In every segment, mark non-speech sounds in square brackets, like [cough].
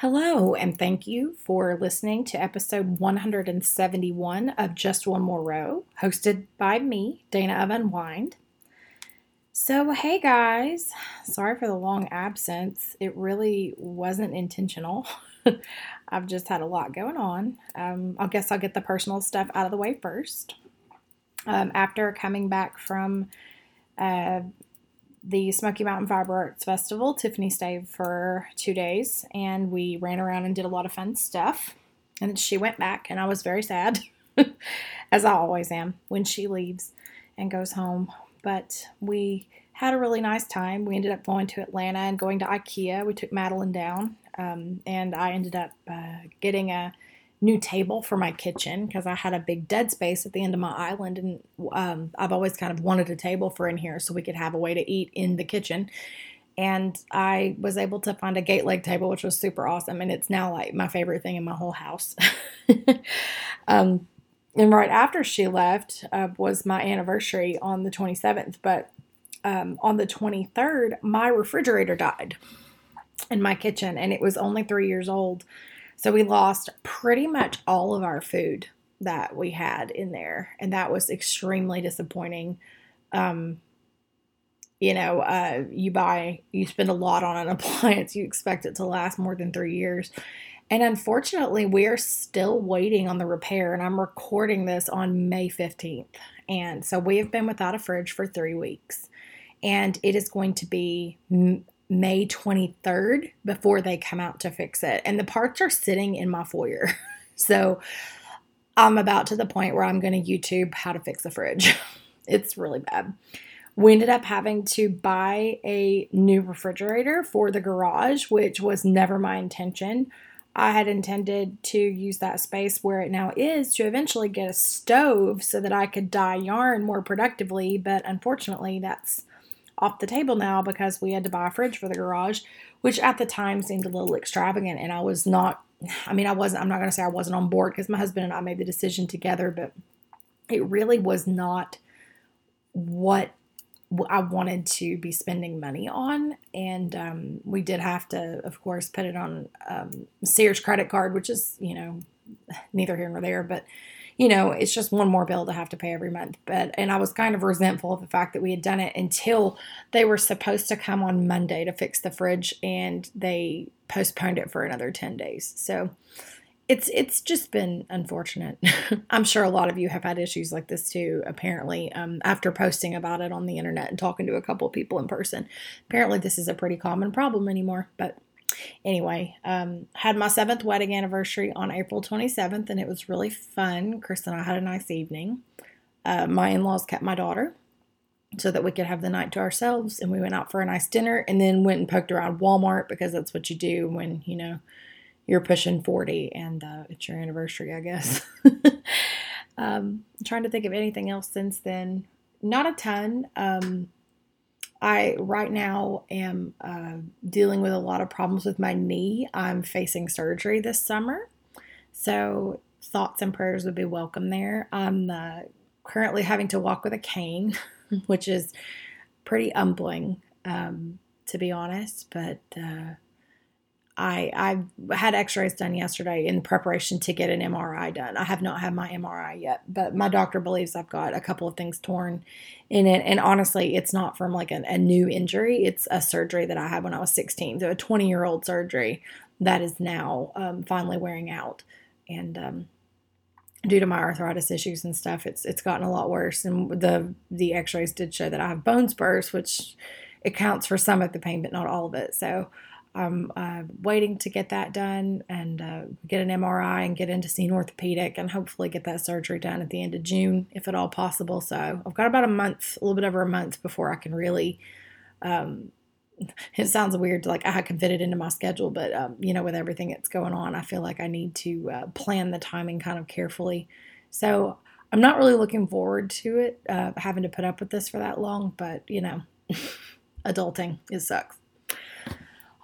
Hello, and thank you for listening to episode 171 of Just One More Row, hosted by me, Dana of Unwind. So, hey guys, sorry for the long absence. It really wasn't intentional. [laughs] I've just had a lot going on. Um, I guess I'll get the personal stuff out of the way first. Um, after coming back from uh, the Smoky Mountain Fiber Arts Festival. Tiffany stayed for two days and we ran around and did a lot of fun stuff. And she went back, and I was very sad, [laughs] as I always am when she leaves and goes home. But we had a really nice time. We ended up going to Atlanta and going to IKEA. We took Madeline down, um, and I ended up uh, getting a new table for my kitchen because I had a big dead space at the end of my island, and um, I've always kind of wanted a table for in here so we could have a way to eat in the kitchen. And I was able to find a gate leg table, which was super awesome, and it's now like my favorite thing in my whole house. [laughs] um, and right after she left uh, was my anniversary on the 27th, but um, on the 23rd, my refrigerator died in my kitchen, and it was only three years old. So we lost pretty much all of our food that we had in there, and that was extremely disappointing. Um, you know, uh, you buy, you spend a lot on an [laughs] appliance, you expect it to last more than three years. And unfortunately, we are still waiting on the repair, and I'm recording this on May 15th. And so we have been without a fridge for three weeks, and it is going to be May 23rd before they come out to fix it. And the parts are sitting in my foyer. [laughs] so I'm about to the point where I'm going to YouTube how to fix a fridge. [laughs] it's really bad. We ended up having to buy a new refrigerator for the garage, which was never my intention. I had intended to use that space where it now is to eventually get a stove so that I could dye yarn more productively, but unfortunately, that's off the table now because we had to buy a fridge for the garage, which at the time seemed a little extravagant. And I was not, I mean, I wasn't, I'm not going to say I wasn't on board because my husband and I made the decision together, but it really was not what I wanted to be spending money on. And um, we did have to, of course, put it on um, Sears credit card, which is, you know, neither here nor there, but you know, it's just one more bill to have to pay every month. But, and I was kind of resentful of the fact that we had done it until they were supposed to come on Monday to fix the fridge and they postponed it for another 10 days. So, it's it's just been unfortunate. [laughs] I'm sure a lot of you have had issues like this too. Apparently, um, after posting about it on the internet and talking to a couple people in person, apparently this is a pretty common problem anymore. But anyway, um, had my seventh wedding anniversary on April 27th, and it was really fun. Chris and I had a nice evening. Uh, my in laws kept my daughter so that we could have the night to ourselves, and we went out for a nice dinner and then went and poked around Walmart because that's what you do when you know you're pushing 40 and uh, it's your anniversary, I guess. [laughs] um, trying to think of anything else since then. Not a ton. Um, I right now am uh, dealing with a lot of problems with my knee. I'm facing surgery this summer, so thoughts and prayers would be welcome there. I'm uh, currently having to walk with a cane, [laughs] which is pretty humbling, um, to be honest. But uh, I I had X-rays done yesterday in preparation to get an MRI done. I have not had my MRI yet, but my doctor believes I've got a couple of things torn in it. And honestly, it's not from like a, a new injury. It's a surgery that I had when I was 16, so a 20 year old surgery that is now um, finally wearing out. And um, due to my arthritis issues and stuff, it's it's gotten a lot worse. And the the X-rays did show that I have bone spurs, which accounts for some of the pain, but not all of it. So I'm uh, waiting to get that done and uh, get an MRI and get in to see an orthopedic and hopefully get that surgery done at the end of June, if at all possible. So I've got about a month, a little bit over a month before I can really. Um, [laughs] it sounds weird like I can fit it into my schedule, but um, you know, with everything that's going on, I feel like I need to uh, plan the timing kind of carefully. So I'm not really looking forward to it, uh, having to put up with this for that long, but you know, [laughs] adulting, it sucks.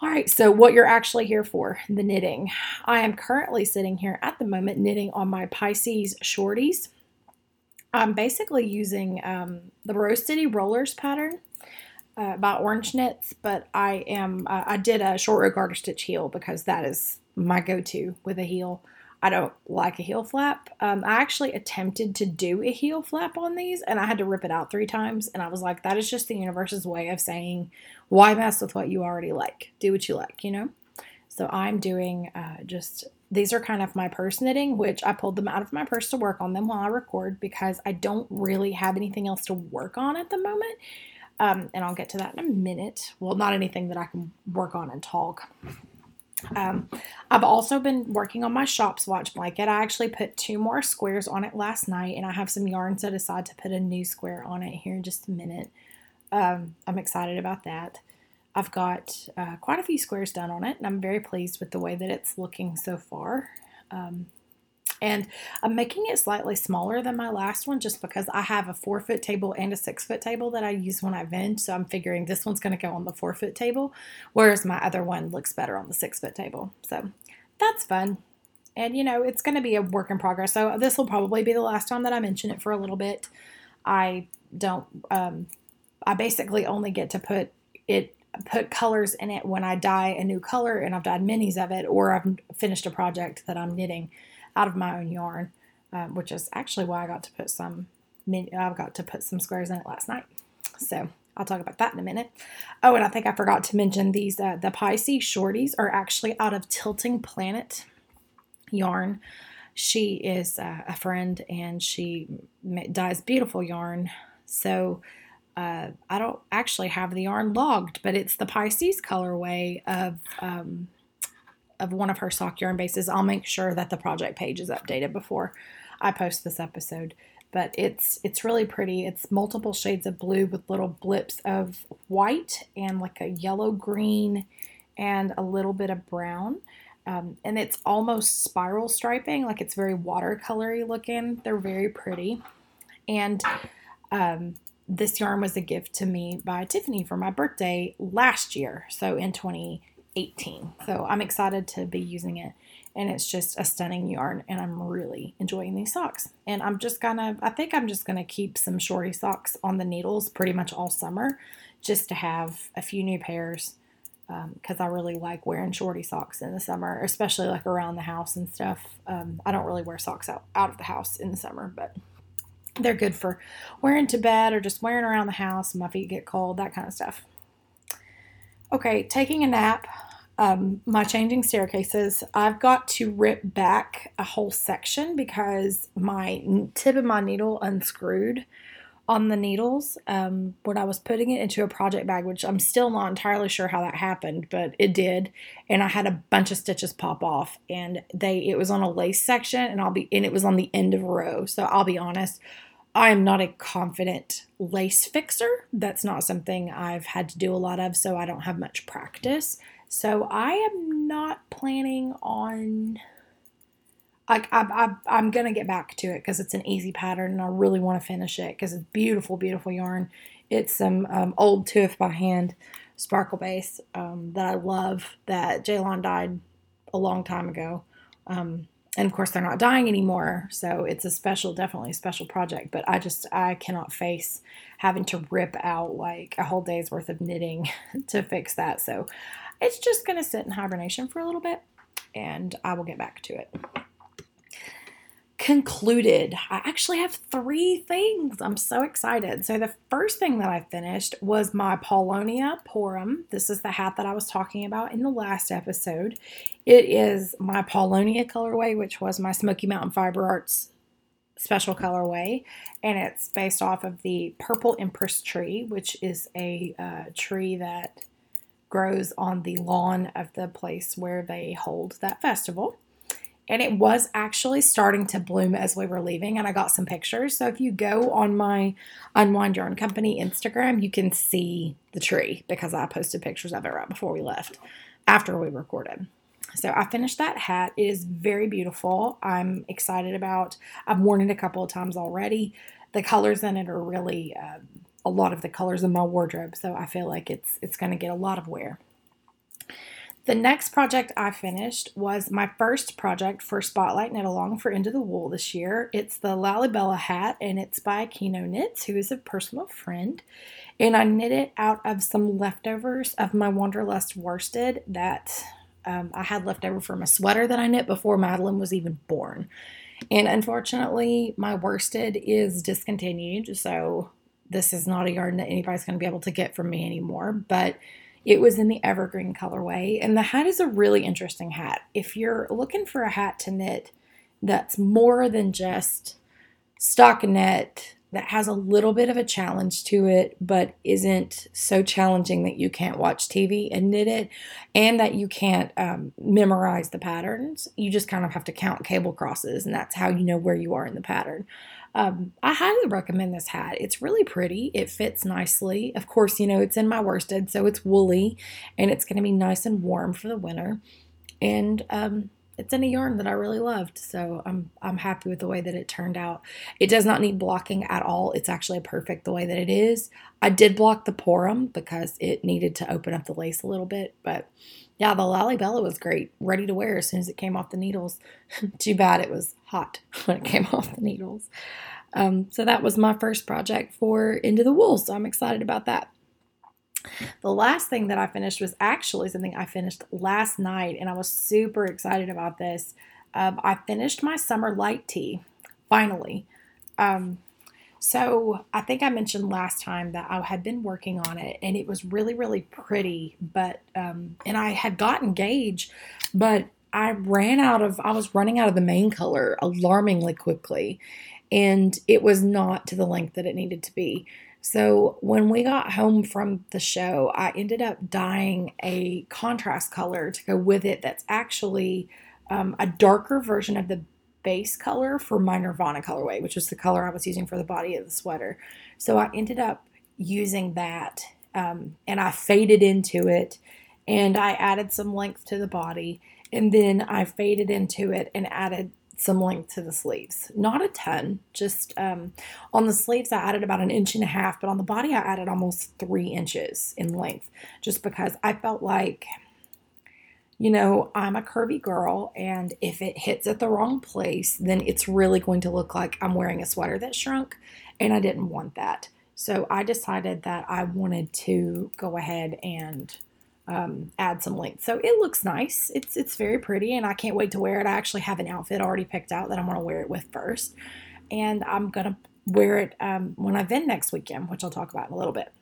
All right, so what you're actually here for, the knitting. I am currently sitting here at the moment knitting on my Pisces shorties. I'm basically using um, the Rose City Rollers pattern. uh, by Orange Knits, but I am uh, I did a short row garter stitch heel because that is my go-to with a heel. I don't like a heel flap. Um, I actually attempted to do a heel flap on these and I had to rip it out three times. And I was like, that is just the universe's way of saying, why mess with what you already like? Do what you like, you know? So I'm doing uh, just, these are kind of my purse knitting, which I pulled them out of my purse to work on them while I record because I don't really have anything else to work on at the moment. Um, and I'll get to that in a minute. Well, not anything that I can work on and talk. Um, I've also been working on my shop swatch blanket. I actually put two more squares on it last night, and I have some yarn set aside to put a new square on it here in just a minute. Um, I'm excited about that. I've got uh, quite a few squares done on it, and I'm very pleased with the way that it's looking so far. Um, and I'm making it slightly smaller than my last one just because I have a four foot table and a six foot table that I use when I vend. So I'm figuring this one's going to go on the four foot table, whereas my other one looks better on the six foot table. So that's fun. And you know, it's going to be a work in progress. So this will probably be the last time that I mention it for a little bit. I don't, um, I basically only get to put it put colors in it when I dye a new color and I've dyed minis of it or I've finished a project that I'm knitting out of my own yarn, um, which is actually why I got to put some I've got to put some squares in it last night. So I'll talk about that in a minute. Oh, and I think I forgot to mention these. Uh, the Pisces shorties are actually out of Tilting Planet yarn. She is uh, a friend and she dyes beautiful yarn. So uh, I don't actually have the yarn logged, but it's the Pisces colorway of um, of one of her sock yarn bases. I'll make sure that the project page is updated before I post this episode. But it's it's really pretty. It's multiple shades of blue with little blips of white and like a yellow green and a little bit of brown. Um, and it's almost spiral striping, like it's very watercolory looking. They're very pretty. And um, this yarn was a gift to me by Tiffany for my birthday last year. So in 20 18. So I'm excited to be using it. And it's just a stunning yarn, and I'm really enjoying these socks. And I'm just gonna, I think I'm just gonna keep some shorty socks on the needles pretty much all summer just to have a few new pairs because um, I really like wearing shorty socks in the summer, especially like around the house and stuff. Um, I don't really wear socks out, out of the house in the summer, but they're good for wearing to bed or just wearing around the house. My feet get cold, that kind of stuff. Okay, taking a nap um, my changing staircases, I've got to rip back a whole section because my tip of my needle unscrewed on the needles um, when I was putting it into a project bag, which I'm still not entirely sure how that happened, but it did. And I had a bunch of stitches pop off, and they it was on a lace section, and I'll be and it was on the end of a row. So I'll be honest, I am not a confident lace fixer. That's not something I've had to do a lot of, so I don't have much practice. So I am not planning on. Like I, I, I'm gonna get back to it because it's an easy pattern and I really want to finish it because it's beautiful, beautiful yarn. It's some um, old Tuif by hand sparkle base um, that I love that Jaylon dyed a long time ago. Um, and of course they're not dying anymore so it's a special definitely a special project but i just i cannot face having to rip out like a whole day's worth of knitting [laughs] to fix that so it's just going to sit in hibernation for a little bit and I will get back to it. Concluded. I actually have three things. I'm so excited. So, the first thing that I finished was my Pauwlonia Porom. This is the hat that I was talking about in the last episode. It is my Pauwlonia colorway, which was my Smoky Mountain Fiber Arts special colorway, and it's based off of the Purple Empress tree, which is a uh, tree that grows on the lawn of the place where they hold that festival. And it was actually starting to bloom as we were leaving, and I got some pictures. So if you go on my Unwind Yarn Company Instagram, you can see the tree because I posted pictures of it right before we left after we recorded. So I finished that hat. It is very beautiful. I'm excited about. I've worn it a couple of times already. The colors in it are really uh, a lot of the colors in my wardrobe, so I feel like it's it's going to get a lot of wear. The next project I finished was my first project for Spotlight Knit Along for Into the Wool this year. It's the Lalibela hat and it's by Kino Knits, who is a personal friend. And I knit it out of some leftovers of my Wanderlust worsted that um, I had left over from a sweater that I knit before Madeline was even born. And unfortunately, my worsted is discontinued, so this is not a yarn that anybody's going to be able to get from me anymore. But it was in the evergreen colorway, and the hat is a really interesting hat. If you're looking for a hat to knit that's more than just stockinette that has a little bit of a challenge to it, but isn't so challenging that you can't watch TV and knit it, and that you can't um, memorize the patterns. You just kind of have to count cable crosses, and that's how you know where you are in the pattern. Um, I highly recommend this hat. It's really pretty. It fits nicely. Of course, you know, it's in my worsted, so it's woolly and it's going to be nice and warm for the winter. And um, it's in a yarn that I really loved, so I'm I'm happy with the way that it turned out. It does not need blocking at all. It's actually perfect the way that it is. I did block the porom because it needed to open up the lace a little bit, but yeah, the Lalibela was great, ready to wear as soon as it came off the needles. [laughs] Too bad it was hot [laughs] when it came off the needles. Um, so that was my first project for Into the Wool, so I'm excited about that. The last thing that I finished was actually something I finished last night, and I was super excited about this. Um, I finished my summer light tee finally. Um, so I think I mentioned last time that I had been working on it, and it was really, really pretty. But um, and I had gotten gauge, but I ran out of. I was running out of the main color alarmingly quickly, and it was not to the length that it needed to be. So when we got home from the show, I ended up dyeing a contrast color to go with it that's actually um, a darker version of the base color for my Nirvana colorway, which was the color I was using for the body of the sweater. So I ended up using that um, and I faded into it and I added some length to the body and then I faded into it and added some length to the sleeves. Not a ton, just um, on the sleeves, I added about an inch and a half, but on the body, I added almost three inches in length just because I felt like, you know, I'm a curvy girl, and if it hits at the wrong place, then it's really going to look like I'm wearing a sweater that shrunk, and I didn't want that. So I decided that I wanted to go ahead and um, add some length. So it looks nice. It's it's very pretty, and I can't wait to wear it. I actually have an outfit already picked out that I'm going to wear it with first, and I'm going to wear it um, when I vend next weekend, which I'll talk about in a little bit.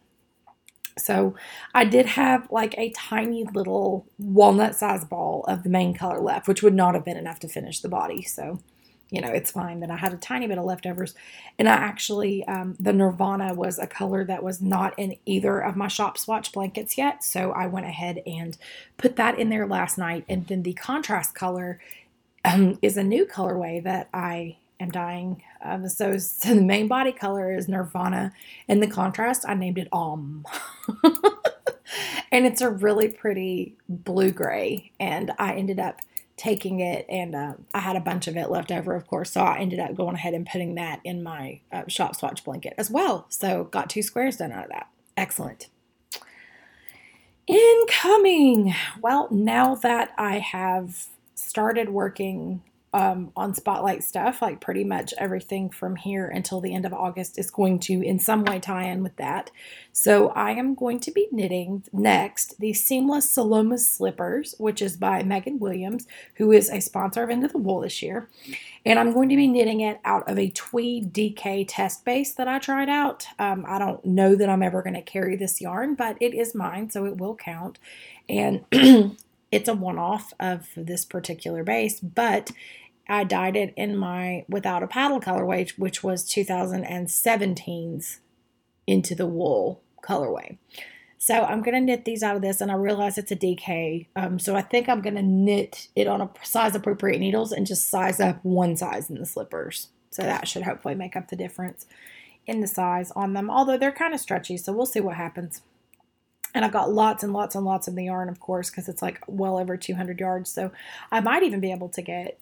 So I did have like a tiny little walnut size ball of the main color left, which would not have been enough to finish the body. So you know, it's fine that I had a tiny bit of leftovers. And I actually, um, the Nirvana was a color that was not in either of my shop swatch blankets yet. So I went ahead and put that in there last night. And then the contrast color um, is a new colorway that I am dyeing. Um, so, [laughs] so the main body color is Nirvana, and the contrast I named it Om. [laughs] and it's a really pretty blue gray. And I ended up taking it, and uh, I had a bunch of it left over, of course. So I ended up going ahead and putting that in my uh, shop swatch blanket as well. So got two squares done out of that. Excellent. Incoming. Well, now that I have started working um, on Spotlight stuff. Like pretty much everything from here until the end of August is going to, in some way, tie in with that. So I am going to be knitting next the Seamless Saloma Slippers, which is by Megan Williams, who is a sponsor of Into the Wool this year. And I'm going to be knitting it out of a Tweed DK test base that I tried out. Um, I don't know that I'm ever going to carry this yarn, but it is mine, so it will count. And [clears throat] it's a one off of this particular base, but I dyed it in my Without a Paddle colorway, which was 2017's Into the Wool colorway. So I'm going to knit these out of this, and I realize it's a DK. Um, so I think I'm going to knit it on a size appropriate needles and just size up one size in the slippers. So that should hopefully make up the difference in the size on them, although they're kind of stretchy. So we'll see what happens. And I've got lots and lots and lots of the yarn, of course, because it's like well over 200 yards. So I might even be able to get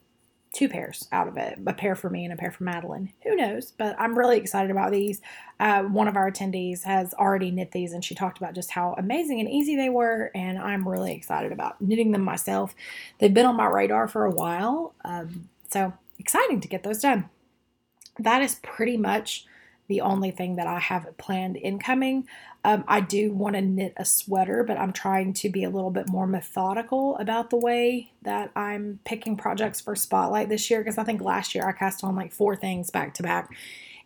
two pairs out of it a pair for me and a pair for Madeline. Who knows? But I'm really excited about these. Uh, one of our attendees has already knit these and she talked about just how amazing and easy they were. And I'm really excited about knitting them myself. They've been on my radar for a while. Um, so exciting to get those done. That is pretty much the only thing that I have planned incoming. Um, I do want to knit a sweater, but I'm trying to be a little bit more methodical about the way that I'm picking projects for Spotlight this year because I think last year I cast on like four things back to back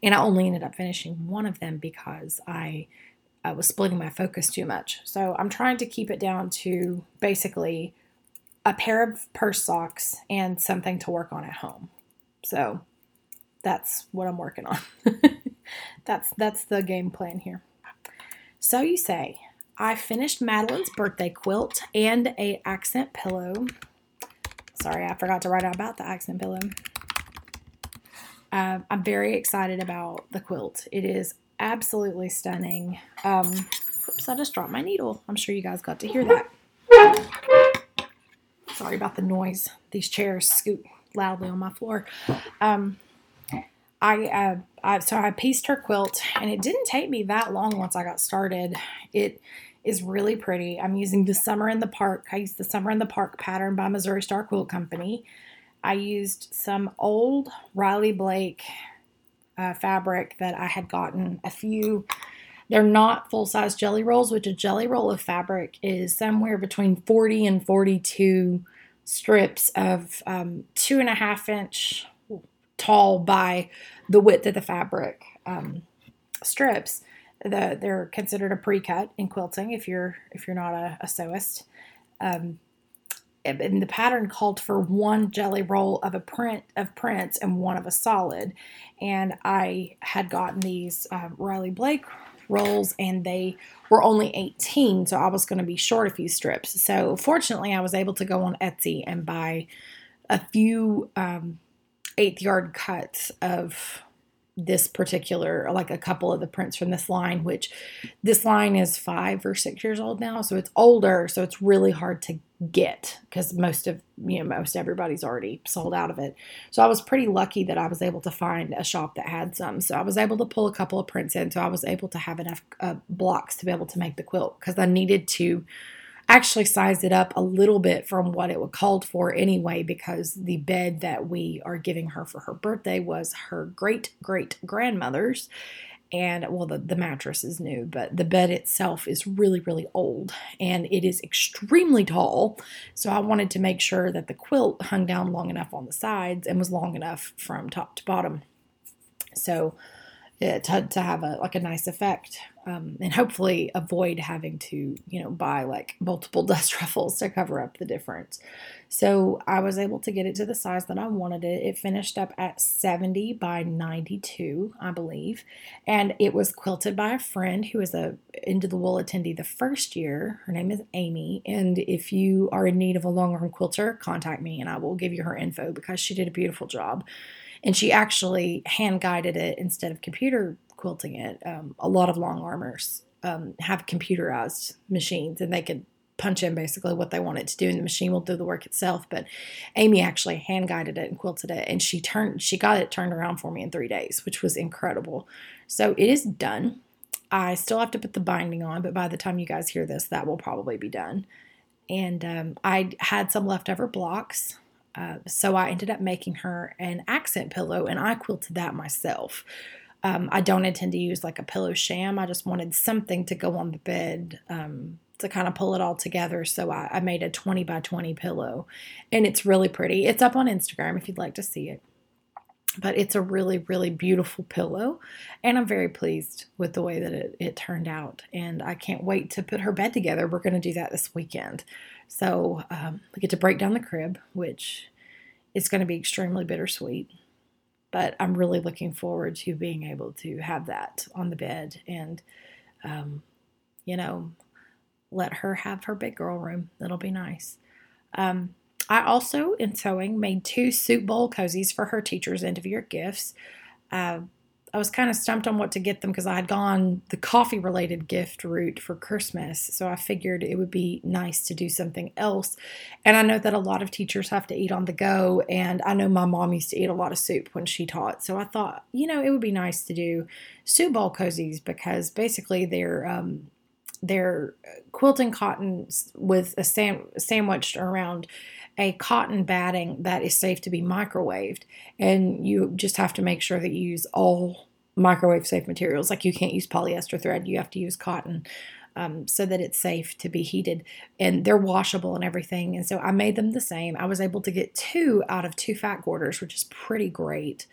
and I only ended up finishing one of them because I, I was splitting my focus too much. So I'm trying to keep it down to basically a pair of purse socks and something to work on at home. So that's what I'm working on. [laughs] that's that's the game plan here. So you say, I finished Madeline's birthday quilt and a accent pillow. Sorry, I forgot to write out about the accent pillow. Uh, I'm very excited about the quilt. It is absolutely stunning. Um, oops, I just dropped my needle. I'm sure you guys got to hear that. Sorry about the noise. These chairs scoot loudly on my floor. Um, I, uh, I so I pieced her quilt, and it didn't take me that long once I got started. It is really pretty. I'm using the Summer in the Park. I used the Summer in the Park pattern by Missouri Star Quilt Company. I used some old Riley Blake uh, fabric that I had gotten a few. They're not full size jelly rolls, which a jelly roll of fabric is somewhere between 40 and 42 strips of um, two and a half inch tall by the width of the fabric um, strips. The, they're considered a pre-cut in quilting if you're if you're not a, a sewist. Um, and the pattern called for one jelly roll of a print of prints and one of a solid. And I had gotten these uh, Riley Blake rolls and they were only 18 so i was going to be short a few strips so fortunately i was able to go on etsy and buy a few um, eighth yard cuts of this particular, like a couple of the prints from this line, which this line is five or six years old now. So it's older. So it's really hard to get because most of, you know, most everybody's already sold out of it. So I was pretty lucky that I was able to find a shop that had some. So I was able to pull a couple of prints in. So I was able to have enough uh, blocks to be able to make the quilt because I needed to actually sized it up a little bit from what it called for anyway, because the bed that we are giving her for her birthday was her great great grandmother's. And well, the, the mattress is new, but the bed itself is really, really old and it is extremely tall. So I wanted to make sure that the quilt hung down long enough on the sides and was long enough from top to bottom. So to, to have a like a nice effect um, and hopefully avoid having to you know buy like multiple [laughs] dust ruffles to cover up the difference. So i was able to get it to the size that i wanted it. It finished up at 70 by 92 i believe. And it was quilted by a friend who was a into the wool attendee the first year. Her name is amy. And if you are in need of a long arm quilter contact me and i will give you her info because she did a beautiful job and she actually hand guided it instead of computer quilting it. Um, a lot of long armors um, have computerized machines, and they could punch in basically what they want it to do, and the machine will do the work itself. But Amy actually hand guided it and quilted it, and she turned she got it turned around for me in three days, which was incredible. So it is done. I still have to put the binding on, but by the time you guys hear this, that will probably be done. And um, I had some leftover blocks uh, so I ended up making her an accent pillow and I quilted that myself. Um, I don't intend to use like a pillow sham. I just wanted something to go on the bed um, to kind of pull it all together. So I, I made a 20 by 20 pillow and it's really pretty. It's up on Instagram if you'd like to see it but it's a really really beautiful pillow and i'm very pleased with the way that it, it turned out and i can't wait to put her bed together we're going to do that this weekend so um, we get to break down the crib, which is going to be extremely bittersweet. But I'm really looking forward to being able to have that on the bed and, um, you know, let her have her big girl room. That'll be nice. Um, I also, in sewing, made two soup bowl cozies for her teacher's end of year gifts. Uh, I was kind of stumped on what to get them because I had gone the coffee related gift route for Christmas. So I figured it would be nice to do something else. And I know that a lot of teachers have to eat on the go. And I know my mom used to eat a lot of soup when she taught. So I thought, you know, it would be nice to do soup ball cozies because basically they're, um, they're quilting cotton with a sam- sandwiched around a cotton batting that is safe to be microwaved. And you just have to make sure that you use all microwave safe materials. Like you can't use polyester thread, you have to use cotton. Um, so that it's safe to be heated and they're washable and everything. And so I made them the same. I was able to get two out of two fat quarters, which is pretty great.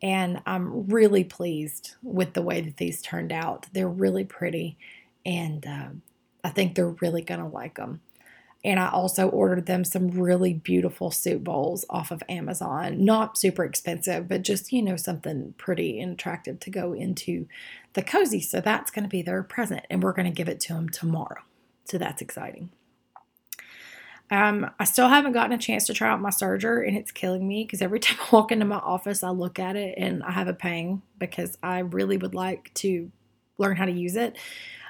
And I'm really pleased with the way that these turned out. They're really pretty, and uh, I think they're really going to like them. And I also ordered them some really beautiful soup bowls off of Amazon. Not super expensive, but just, you know, something pretty and attractive to go into the cozy. So that's going to be their present, and we're going to give it to them tomorrow. So that's exciting. Um, I still haven't gotten a chance to try out my serger, and it's killing me because every [laughs] time I walk into my office, I look at it and I have a pang because I really would like to learn how to use it.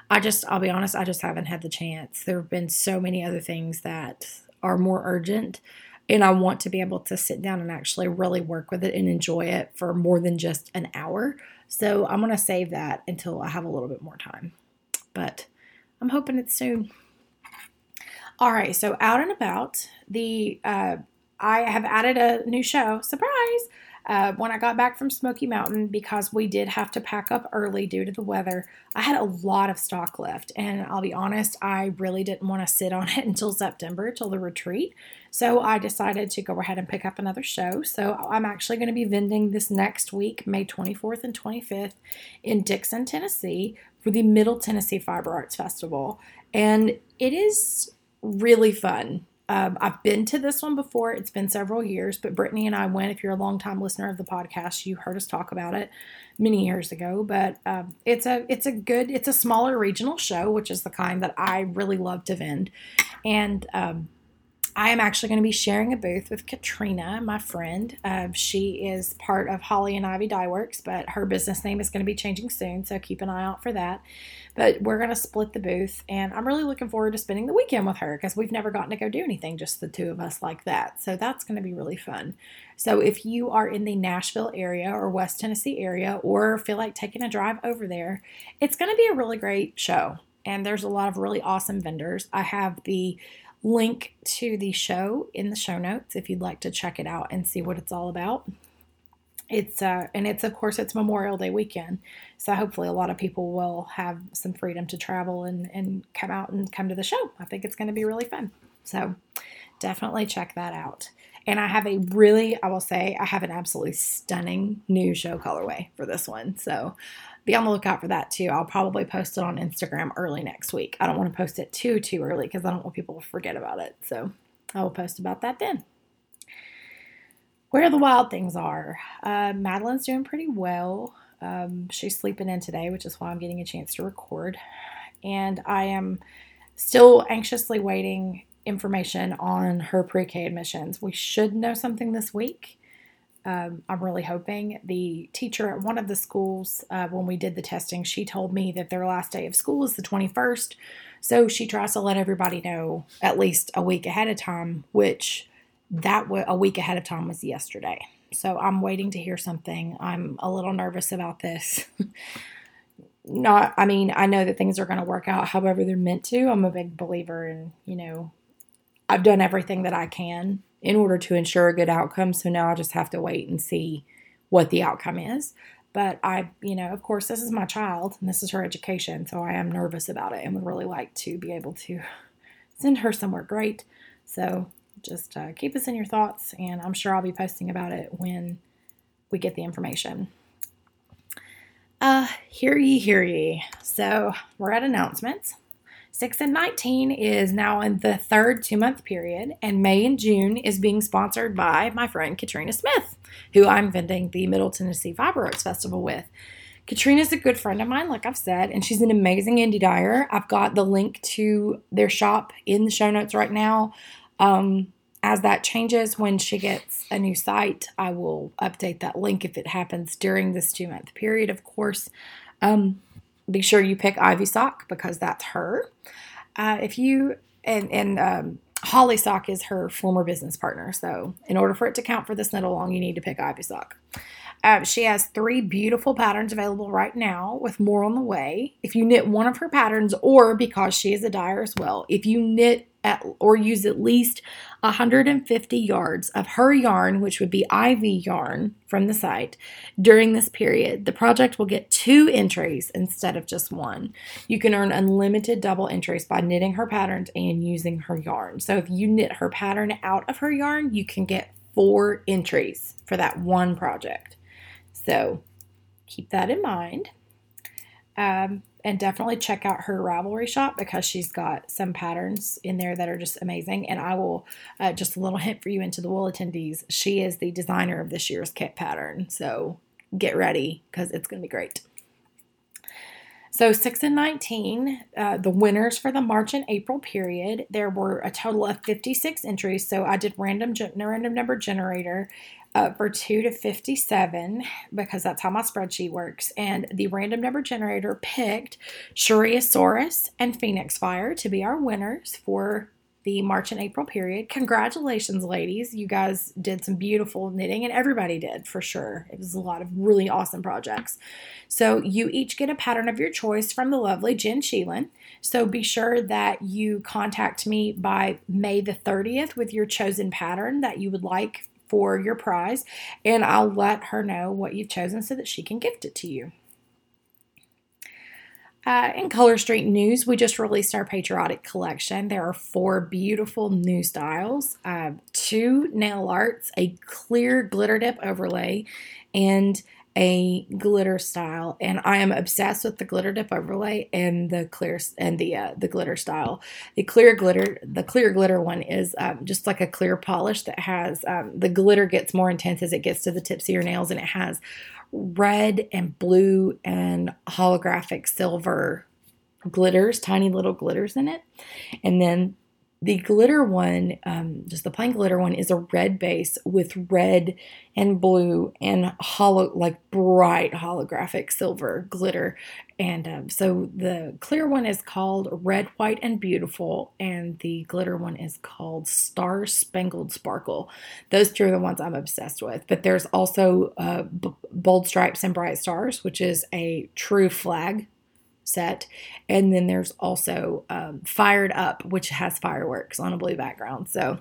I just, I'll be honest, I just haven't had the chance. There have been so many other things that are more urgent, and I want to be able to sit down and actually really work with it and enjoy it for more than just an hour. So I'm going to save that until I have a little bit more time. But I'm hoping it's soon. All right, so out and about, the uh, I have added a new show. Surprise! Uh, when I got back from Smoky Mountain, because we did have to pack up early due to the weather, I had a lot of stock left. And I'll be honest, I really didn't want to sit on it [laughs] until September, till the retreat. So I decided to go ahead and pick up another show. So I'm actually going to be vending this next week, May 24th and 25th, in Dickson, Tennessee, for the Middle Tennessee Fiber Arts Festival. And it is really fun. Um, I've been to this one before. It's been several years, but Brittany and I went. If you're a longtime listener of the podcast, you heard us talk about it many years ago. But um, it's a it's a good it's a smaller regional show, which is the kind that I really love to vend. And um, I am actually going to be sharing a booth with Katrina, my friend. Uh, she is part of Holly and Ivy Dye Works, but her business name is going to be changing soon, so keep an eye out for that. But we're going to split the booth, and I'm really looking forward to spending the weekend with her because we've never gotten to go do anything, just the two of us like that. So that's going to be really fun. So if you are in the Nashville area or West Tennessee area or feel like taking a drive over there, it's going to be a really great show. And there's a lot of really awesome vendors. I have the link to the show in the show notes if you'd like to check it out and see what it's all about. It's uh, and it's of course it's Memorial Day weekend, so hopefully a lot of people will have some freedom to travel and and come out and come to the show. I think it's going to be really fun. So definitely check that out. And I have a really, I will say, I have an absolutely stunning new show colorway for this one. So be on the lookout for that too. I'll probably post it on Instagram early next week. I don't want to post it too too early because I don't want people to forget about it. So I will post about that then. Where the wild things are, uh, Madeline's doing pretty well. Um, she's sleeping in today, which is why I'm getting a chance to record. And I am still anxiously waiting information on her pre K admissions. We should know something this week. Um, I'm really hoping. The teacher at one of the schools, uh, when we did the testing, she told me that their last day of school is the 21st. So she tries to let everybody know at least a week ahead of time, which that w- a week ahead of time was yesterday. So I'm waiting to hear something. I'm a little nervous about this. [laughs] Not, I mean, I know that things are going to work out however they're meant to. I'm a big believer in, you know, I've done everything that I can in order to ensure a good outcome. So now I just have to wait and see what the outcome is. But I, you know, of course, this is my child and this is her education. So I am nervous about it and would really like to be able to [laughs] send her somewhere great. So just uh, keep us in your thoughts, and I'm sure I'll be posting about it when we get the information. Uh, hear ye, hear ye. So we're at announcements. 6 and 19 is now in the third two month period, and May and June is being sponsored by my friend Katrina Smith, who I'm vending the Middle Tennessee Fiber Arts Festival with. Katrina's a good friend of mine, like I've said, and she's an amazing indie dyer. I've got the link to their shop in the show notes right now. Um, as that changes when she gets a new site, I will update that link if it happens during this two month period, of course. Um, be sure you pick Ivy Sock because that's her. Uh, if you and and um, Holly Sock is her former business partner. So in order for it to count for this knit along, you need to pick Ivy Sock. Uh, she has three beautiful patterns available right now, with more on the way. If you knit one of her patterns, or because she is a dyer as well, if you knit at, or use at least 150 yards of her yarn, which would be Ivy yarn from the site, during this period, the project will get two entries instead of just one. You can earn unlimited double entries by knitting her patterns and using her yarn. So if you knit her pattern out of her yarn, you can get four entries for that one project. So keep that in mind. Um, and definitely check out her Ravelry shop because she's got some patterns in there that are just amazing. And I will, uh, just a little hint for you into the wool attendees, she is the designer of this year's kit pattern. So get ready because it's going to be great. So 6 and 19, uh, the winners for the March and April period, there were a total of 56 entries. So I did random, random number generator for 2 to 57 because that's how my spreadsheet works. And the random number generator picked Shuriasaurus and Phoenix Fire to be our winners for the March and April period. Congratulations, ladies. You guys did some beautiful knitting, and everybody did for sure. It was a lot of really awesome projects. So, you each get a pattern of your choice from the lovely Jen Sheelan. So, be sure that you contact me by May the 30th with your chosen pattern that you would like for your prize, and I'll let her know what you've chosen so that she can gift it to you. Uh, in Color Street News, we just released our patriotic collection. There are four beautiful new styles, uh, two nail arts, a clear glitter dip overlay, and a glitter style and I am obsessed with the glitter dip overlay and the clear and the uh, the glitter style. The clear glitter, the clear glitter one is um, just like a clear polish that has um, the glitter gets more intense as it gets to the tips of your nails and it has red and blue and holographic silver glitters, tiny little glitters in it. And then the glitter one, um, just the plain glitter one, is a red base with red and blue and hollow, like bright holographic silver glitter. And um, so the clear one is called Red, White, and Beautiful, and the glitter one is called Star Spangled Sparkle. Those two are the ones I'm obsessed with. But there's also uh, B- Bold Stripes and Bright Stars, which is a true flag set. And then there's also um, Fired Up, which has fireworks on a blue background. So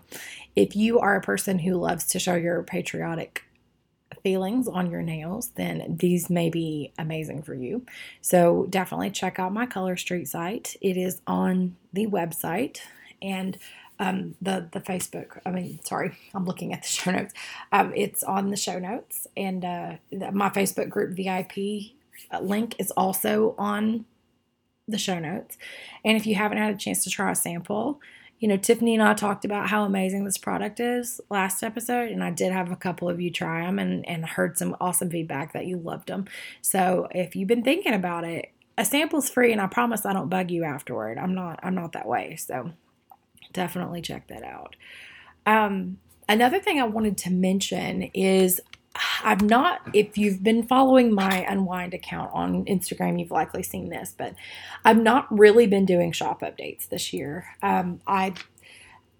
if you are a person who loves to show your patriotic feelings on your nails, then these may be amazing for you. So definitely check out my Color Street site. It is on the website and um, the the Facebook. I mean, sorry, I'm looking at the show notes. Um, it's on the show notes, and uh, my Facebook group VIP link is also on the show notes. And if you haven't had a chance to try a sample, you know, Tiffany and I talked about how amazing this product is last episode, and I did have a couple of you try them and, and heard some awesome feedback that you loved them. So if you've been thinking about it, a sample's free, and I promise I don't bug you afterward. I'm not I'm not that way. So definitely check that out. Um, another thing I wanted to mention is I've not, if you've been following my Unwind account on Instagram, you've likely seen this, but I've not really been doing shop updates this year. Um, I,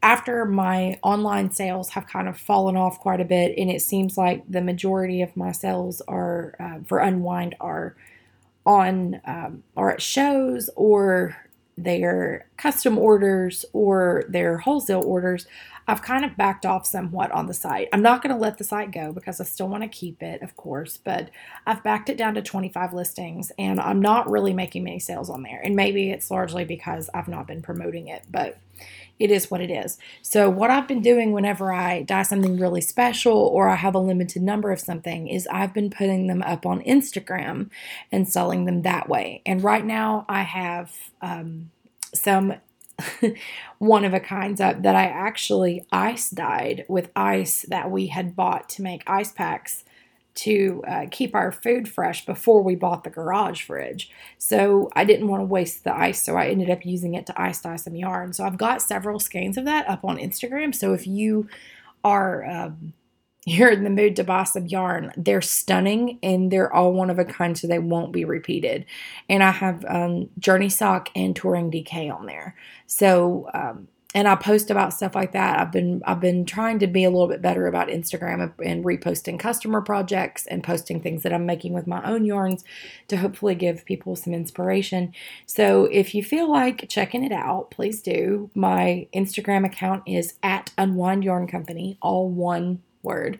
after my online sales have kind of fallen off quite a bit, and it seems like the majority of my sales are uh, for Unwind are on um, or at shows or they're custom orders or they're wholesale orders. I've kind of backed off somewhat on the site. I'm not going to let the site go because I still want to keep it, of course, but I've backed it down to 25 listings and I'm not really making many sales on there. And maybe it's largely because I've not been promoting it, but it is what it is. So, what I've been doing whenever I dye something really special or I have a limited number of something is I've been putting them up on Instagram and selling them that way. And right now, I have um, some [laughs] one of a kinds up that I actually ice dyed with ice that we had bought to make ice packs to uh, keep our food fresh before we bought the garage fridge. So I didn't want to waste the ice, so I ended up using it to ice dye some yarn. So I've got several skeins of that up on Instagram. So if you are um, [laughs] you're in the mood to buy some yarn, they're stunning and they're all one of a kind, so they won't be repeated. And I have um, Journey Sock and Touring DK on there. So um, and I post about stuff like that. I've been I've been trying to be a little bit better about Instagram and reposting customer projects and posting things that I'm making with my own yarns to hopefully give people some inspiration. So if you feel like checking it out, please do. My Instagram account is at Unwind Yarn Company, all one word,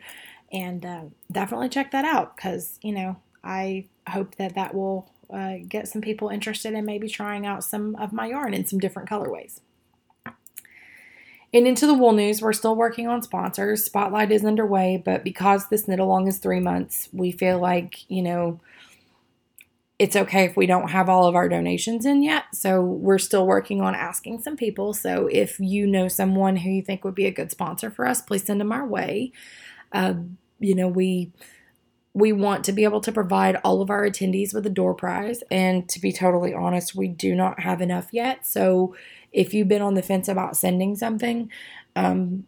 and uh, definitely check that out because you know I hope that that will uh, get some people interested in maybe trying out some of my yarn in some different colorways. And into the wool news, we're still working on sponsors. Spotlight is underway, but because this knit along is three months, we feel like, you know, it's okay if we don't have all of our donations in yet. So we're still working on asking some people. So if you know someone who you think would be a good sponsor for us, please send them our way. Uh, you know, we we want to be able to provide all of our attendees with a door prize. And to be totally honest, we do not have enough yet. So if you've been on the fence about sending something, um,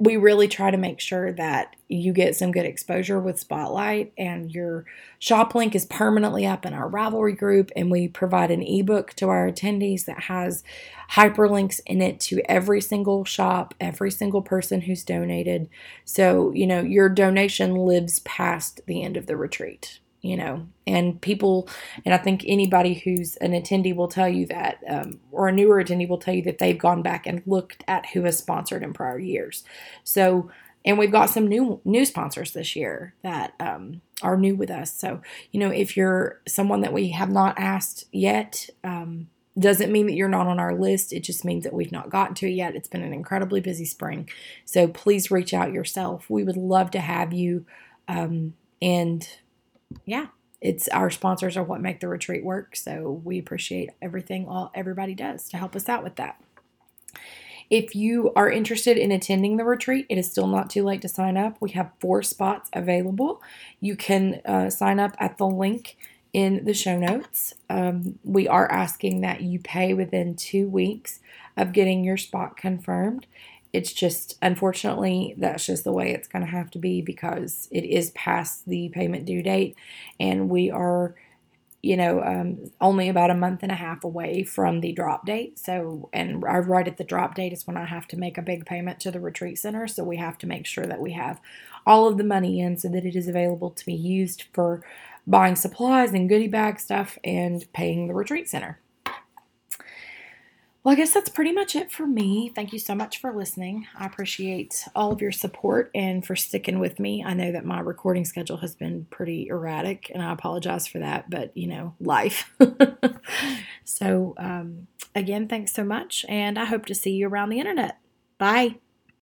we really try to make sure that you get some good exposure with Spotlight and your shop link is permanently up in our Ravelry group. And we provide an ebook to our attendees that has hyperlinks in it to every single shop, every single person who's donated. So, you know, your donation lives past the end of the retreat you know and people and i think anybody who's an attendee will tell you that um, or a newer attendee will tell you that they've gone back and looked at who has sponsored in prior years. So and we've got some new new sponsors this year that um, are new with us. So you know if you're someone that we have not asked yet um, doesn't mean that you're not on our list. It just means that we've not gotten to it yet. It's been an incredibly busy spring. So please reach out yourself. We would love to have you um, and yeah, it's our sponsors are what make the retreat work. So we appreciate everything all everybody does to help us out with that. If you are interested in attending the retreat, it is still not too late to sign up. We have four spots available. You can uh, sign up at the link in the show notes. Um, we are asking that you pay within two weeks of getting your spot confirmed it's just unfortunately that's just the way it's going to have to be because it is past the payment due date. And we are you know um, only about a month and a half away from the drop date. So and right at the drop date is when i have to make a big payment to the retreat center. So we have to make sure that we have all of the money in so that it is available to be used for buying supplies and goodie bag stuff and paying the retreat center well, I guess that's pretty much it for me. Thank you so much for listening. I appreciate all of your support and for sticking with me. I know that my recording schedule has been pretty erratic, and I apologize for that, but you know, life. [laughs] so, um, again, thanks so much, and I hope to see you around the internet. Bye.